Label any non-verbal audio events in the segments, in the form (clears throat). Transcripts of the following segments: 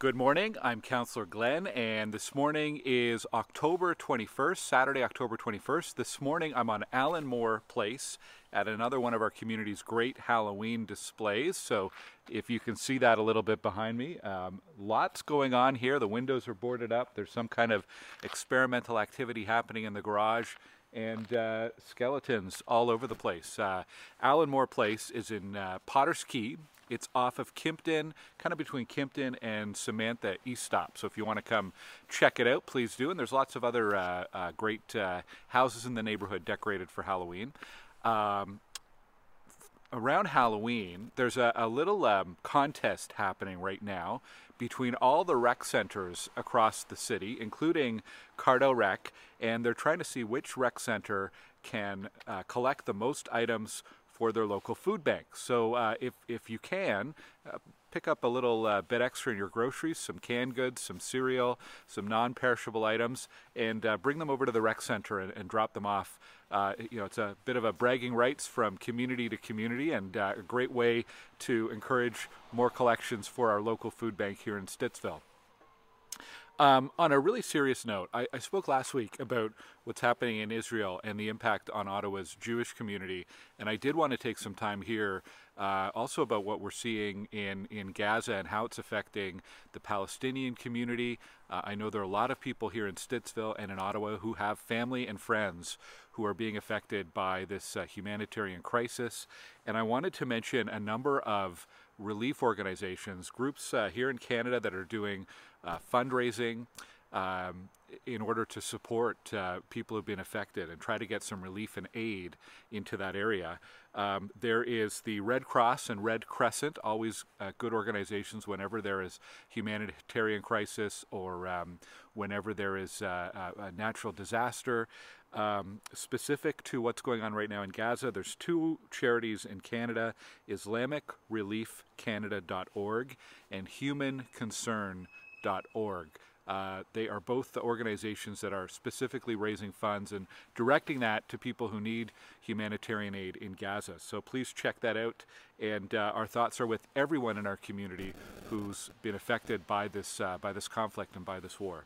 Good morning. I'm Councillor Glen, and this morning is October 21st, Saturday, October 21st. This morning I'm on Allan Moore Place at another one of our community's great Halloween displays. So, if you can see that a little bit behind me, um, lots going on here. The windows are boarded up, there's some kind of experimental activity happening in the garage and uh, skeletons all over the place. Uh, Allan Moore Place is in uh, Potter's Key. It's off of Kimpton, kind of between Kimpton and Samantha Eastop. So if you want to come check it out, please do. And there's lots of other uh, uh, great uh, houses in the neighborhood decorated for Halloween. Um, around Halloween, there's a, a little um, contest happening right now between all the rec centers across the city, including Cardel Rec, and they're trying to see which rec center can uh, collect the most items for their local food bank. So uh, if, if you can, uh, pick up a little uh, bit extra in your groceries, some canned goods, some cereal, some non-perishable items, and uh, bring them over to the rec center and, and drop them off. Uh, you know, it's a bit of a bragging rights from community to community and uh, a great way to encourage more collections for our local food bank here in Stittsville. Um, on a really serious note, I, I, spoke last week about what's happening in Israel and the impact on Ottawa's Jewish community, and I did want to take some time here uh, also about what we're seeing in, in Gaza and how it's affecting the Palestinian community. Uh, I know there are a lot of people here in Stittsville and in Ottawa who have family and friends who are being affected by this uh, humanitarian crisis, and I wanted to mention a number of relief organizations, groups uh, here in Canada that are doing uh, fundraising um, in order to support uh, people who've been affected and try to get some relief and aid into that area. Um, there is the Red Cross and Red Crescent, always uh, good organizations whenever there is humanitarian crisis or um, whenever there is uh, a natural disaster. Um, specific to what's going on right now in Gaza, there's two charities in Canada, IslamicReliefCanada.org and HumanConcern.org. Uh, they are both the organizations that are specifically raising funds and directing that to people who need humanitarian aid in Gaza. So please check that out. And uh, our thoughts are with everyone in our community who's been affected by this uh, by this conflict and by this war.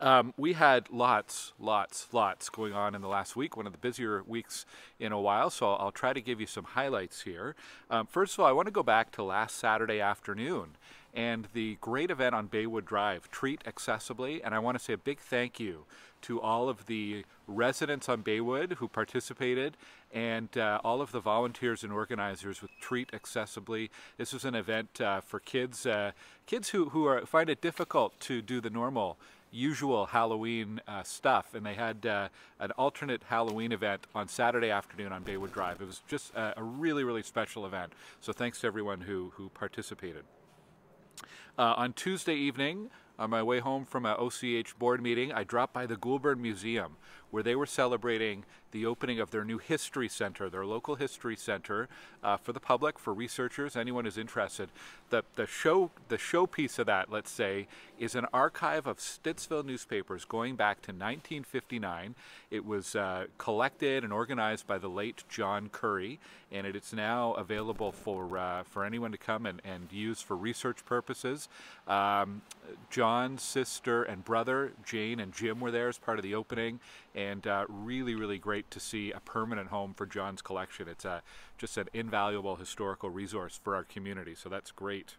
Um, we had lots, lots, lots going on in the last week, one of the busier weeks in a while, so I'll, try to give you some highlights here. Um, first of all, I want to go back to last Saturday afternoon and the great event on Baywood Drive, Treat Accessibly, and I want to say a big thank you to all of the residents on Baywood who participated and uh, all of the volunteers and organizers with Treat Accessibly. This was an event uh, for kids, uh, kids who, who are, find it difficult to do the normal usual Halloween uh, stuff, and they had uh, an alternate Halloween event on Saturday afternoon on Baywood Drive. It was just a, a really, really special event. So thanks to everyone who, who participated. Uh, on Tuesday evening, on my way home from a OCH board meeting, I dropped by the Goulbourn Museum, where they were celebrating the opening of their new history center, their local history center uh, for the public, for researchers, anyone who's interested. The, the show the showpiece of that, let's say, is an archive of Stittsville newspapers going back to 1959. It was uh, collected and organized by the late John Curry, and it is now available for uh, for anyone to come and, and use for research purposes. Um, John's sister and brother, Jane and Jim, were there as part of the opening, and uh, really, really great to see a permanent home for John's collection. It's a, just an invaluable historical resource for our community, so that's great.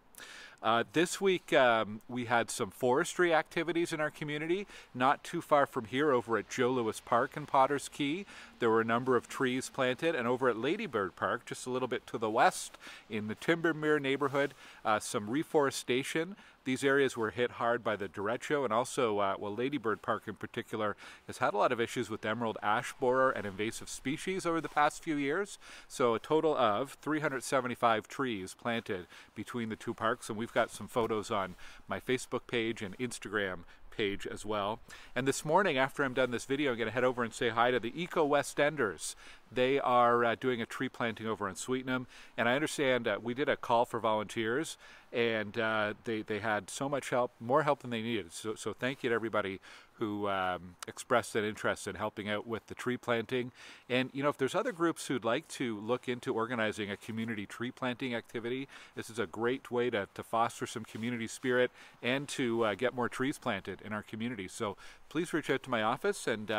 Uh, this week um, we had some forestry activities in our community, not too far from here over at Joe Lewis Park in Potter's Key. There were a number of trees planted, and over at Lady Bird Park, just a little bit to the west in the Timbermere neighborhood, uh, some reforestation. These areas were hit hard by the derecho, and also, uh, well, Lady Bird Park in particular has had a lot of issues with emerald ash borer and invasive species over the past few years. So a total of 375 trees planted between the two parks, and we've we've got some photos on my Facebook page and Instagram page as well. And this morning, after I'm done this video, I'm going to head over and say hi to the Eco West Enders. They are uh, doing a tree planting over in Sweetnam, and I understand uh, we did a call for volunteers, and uh, they, they had so much help, more help than they needed. So, so thank you to everybody who um, expressed an interest in helping out with the tree planting. And you know, if there's other groups who'd like to look into organizing a community tree planting activity, this is a great way to, to foster some community spirit and to uh, get more trees planted in our community. So please reach out to my office and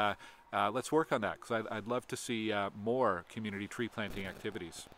uh, let's work on that because I'd, I'd, love to see uh, more community tree planting activities.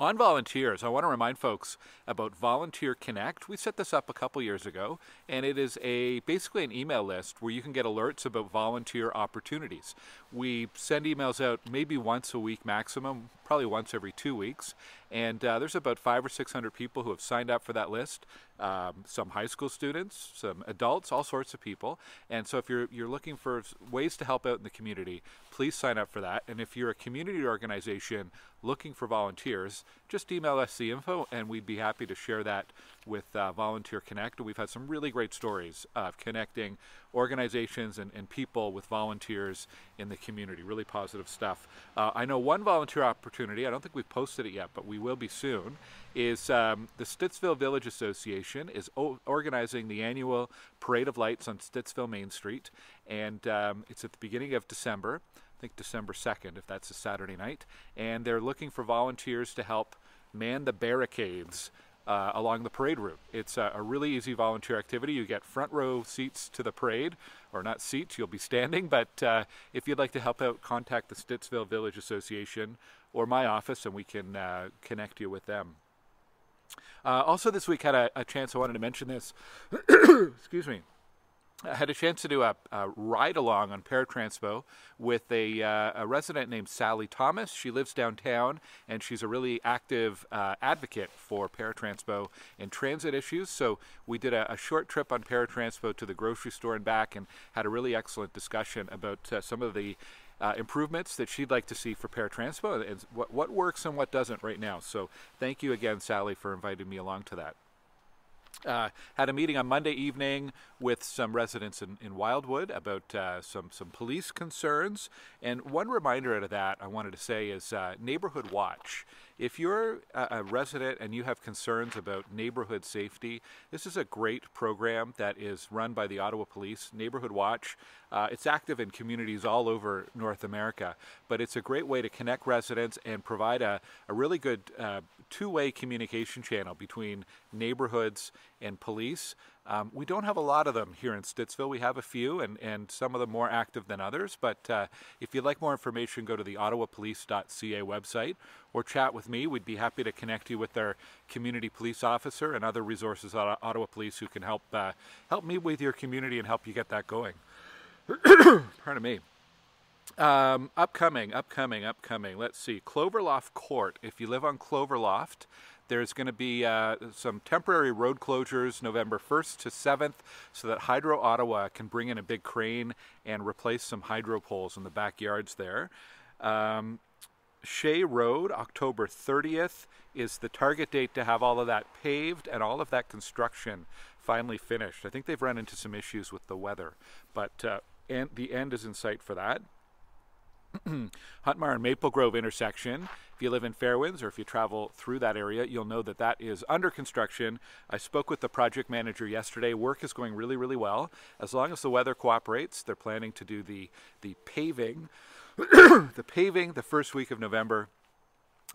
On volunteers, I want to remind folks about Volunteer Connect. We set this up a couple years ago, and it is a basically an email list where you can get alerts about volunteer opportunities. We send emails out maybe once a week maximum, probably once every two weeks, and uh, there's about five or six hundred people who have signed up for that list. Um, some high school students, some adults, all sorts of people. And so if you're you're looking for ways to help out in the community, please sign up for that. And if you're a community organization looking for volunteers, just email us the info, and we'd be happy to share that with uh, Volunteer Connect. We've had some really great stories of connecting organizations and, and people with volunteers in the community. Really positive stuff. Uh, I know one volunteer opportunity, I don't think we've posted it yet, but we will be soon, is um, the Stittsville Village Association is organizing the annual Parade of Lights on Stittsville Main Street, and um, it's at the beginning of December. I think December 2nd, if that's a Saturday night, and they're looking for volunteers to help man the barricades uh, along the parade route. It's a, a, really easy volunteer activity. You get front row seats to the parade, or not seats, you'll be standing. But uh, if you'd like to help out, contact the Stittsville Village Association or my office, and we can uh, connect you with them. Uh, also, this week had a, a chance. I wanted to mention this. (coughs) Excuse me. I had a chance to do a, a ride along on Para Transpo with a, uh, a, resident named Sally Thomas. She lives downtown and she's a really active uh, advocate for Para Transpo and transit issues. So we did a, a, short trip on Para Transpo to the grocery store and back and had a really excellent discussion about uh, some of the uh, improvements that she'd like to see for Para Transpo and what, what works and what doesn't right now. So thank you again, Sally, for inviting me along to that. Uh, had a meeting on Monday evening with some residents in, in Wildwood about uh, some some police concerns. And one reminder out of that I wanted to say is uh, Neighborhood Watch if you're a, resident and you have concerns about neighborhood safety, this is a great program that is run by the Ottawa Police, Neighborhood Watch. Uh, it's active in communities all over North America, but it's a great way to connect residents and provide a, a really good uh, two-way communication channel between neighborhoods and police. Um, we don't have a lot of them here in Stittsville. We have a few, and, and some of them more active than others. But uh, if you'd like more information, go to the ottawapolice.ca website or chat with me. We'd be happy to connect you with our community police officer and other resources at Ottawa Police who can help uh, help me with your community and help you get that going. (coughs) Pardon me. Um, upcoming, upcoming, upcoming. Let's see. Cloverloft Court. If you live on Cloverloft, there's going to be uh, some temporary road closures November 1st to 7th so that Hydro Ottawa can bring in a big crane and replace some hydro poles in the backyards there. Um, Shea Road, October 30th, is the target date to have all of that paved and all of that construction finally finished. I think they've run into some issues with the weather, but uh, and the end is in sight for that. (clears throat) Huntmar and Maple Grove intersection. If you live in Fairwinds or if you travel through that area, you'll know that that is under construction. I spoke with the project manager yesterday. Work is going really, really well. As long as the weather cooperates, they're planning to do the, the paving, (clears throat) the paving the first week of November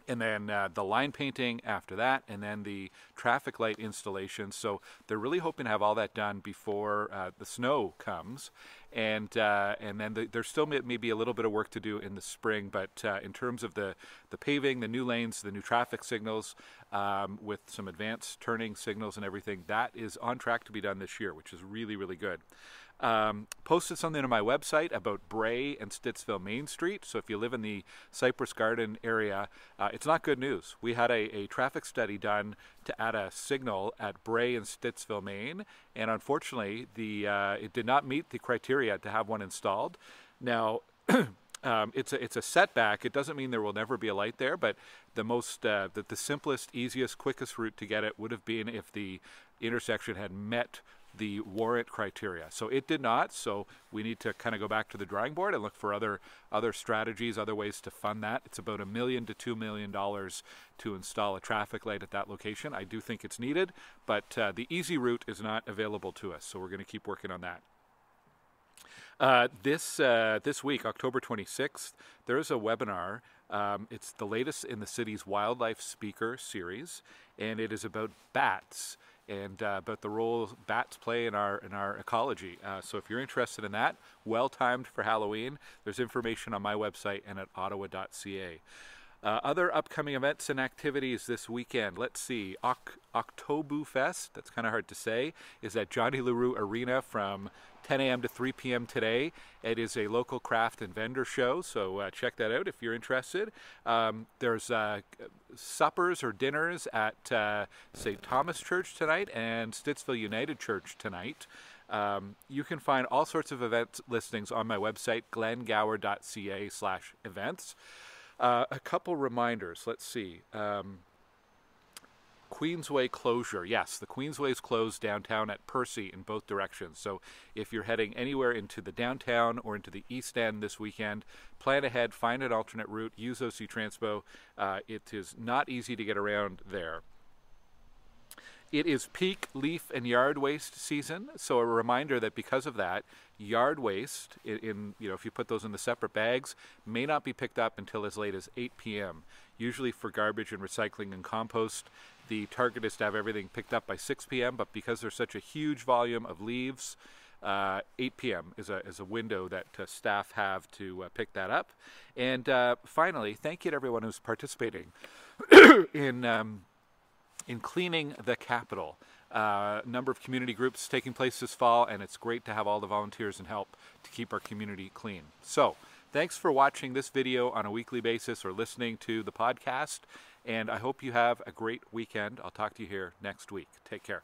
and then uh, the line painting after that, and then the traffic light installation. So they're really hoping to have all that done before uh, the snow comes, and uh, and then the, there's still maybe a little bit of work to do in the spring. But uh, in terms of the the paving, the new lanes, the new traffic signals, um, with some advanced turning signals and everything, that is on track to be done this year, which is really really good. Um, posted something on my website about Brae and Stittsville Main Street. So if you live in the Cypress Garden area, uh, it's not good news. We had a, a, traffic study done to add a signal at Brae and Stittsville Main, and unfortunately, the uh, it did not meet the criteria to have one installed. Now. (clears throat) Um, it's a it's a setback. It doesn't mean there will never be a light there, but the most uh, the, the simplest, easiest, quickest route to get it would have been if the intersection had met the warrant criteria. So it did not. So we need to kind of go back to the drawing board and look for other other strategies, other ways to fund that. It's about a million to two million dollars to install a traffic light at that location. I do think it's needed, but uh, the easy route is not available to us. So we're going to keep working on that. Uh, this uh, this week, October 26th, there is a webinar. Um, it's the latest in the city's wildlife speaker series, and it is about bats and uh, about the role bats play in our in our ecology. Uh, so if you're interested in that, well timed for Halloween. There's information on my website and at ottawa.ca. Uh, other upcoming events and activities this weekend. Let's see. Oc- Fest, that's kind of hard to say, is at Johnny Leroux Arena from 10 a.m. to 3 p.m. today. It is a local craft and vendor show, so uh, check that out if you're interested. Um, there's uh, suppers or dinners at uh, St. Thomas Church tonight and Stittsville United Church tonight. Um, you can find all sorts of event listings on my website, glengower.ca slash events. Uh, a couple reminders. Let's see. Um, Queensway closure. Yes, the Queensway is closed downtown at Percy in both directions. So if you're heading anywhere into the downtown or into the East End this weekend, plan ahead, find an alternate route, use OC Transpo. Uh, it is not easy to get around there. It is peak leaf and yard waste season, so a reminder that because of that, yard waste in, in, you know if you put those in the separate bags may not be picked up until as late as 8 p.m. Usually for garbage and recycling and compost, the target is to have everything picked up by 6 p.m. But because there's such a huge volume of leaves, uh, 8 p.m. is a is a window that uh, staff have to uh, pick that up. And uh, finally, thank you to everyone who's participating (coughs) in. Um, in cleaning the Capital. A uh, number of community groups taking place this fall, and it's great to have all the volunteers and help to keep our community clean. So, thanks for watching this video on a weekly basis or listening to the podcast, and I hope you have a great weekend. I'll talk to you here next week. Take care.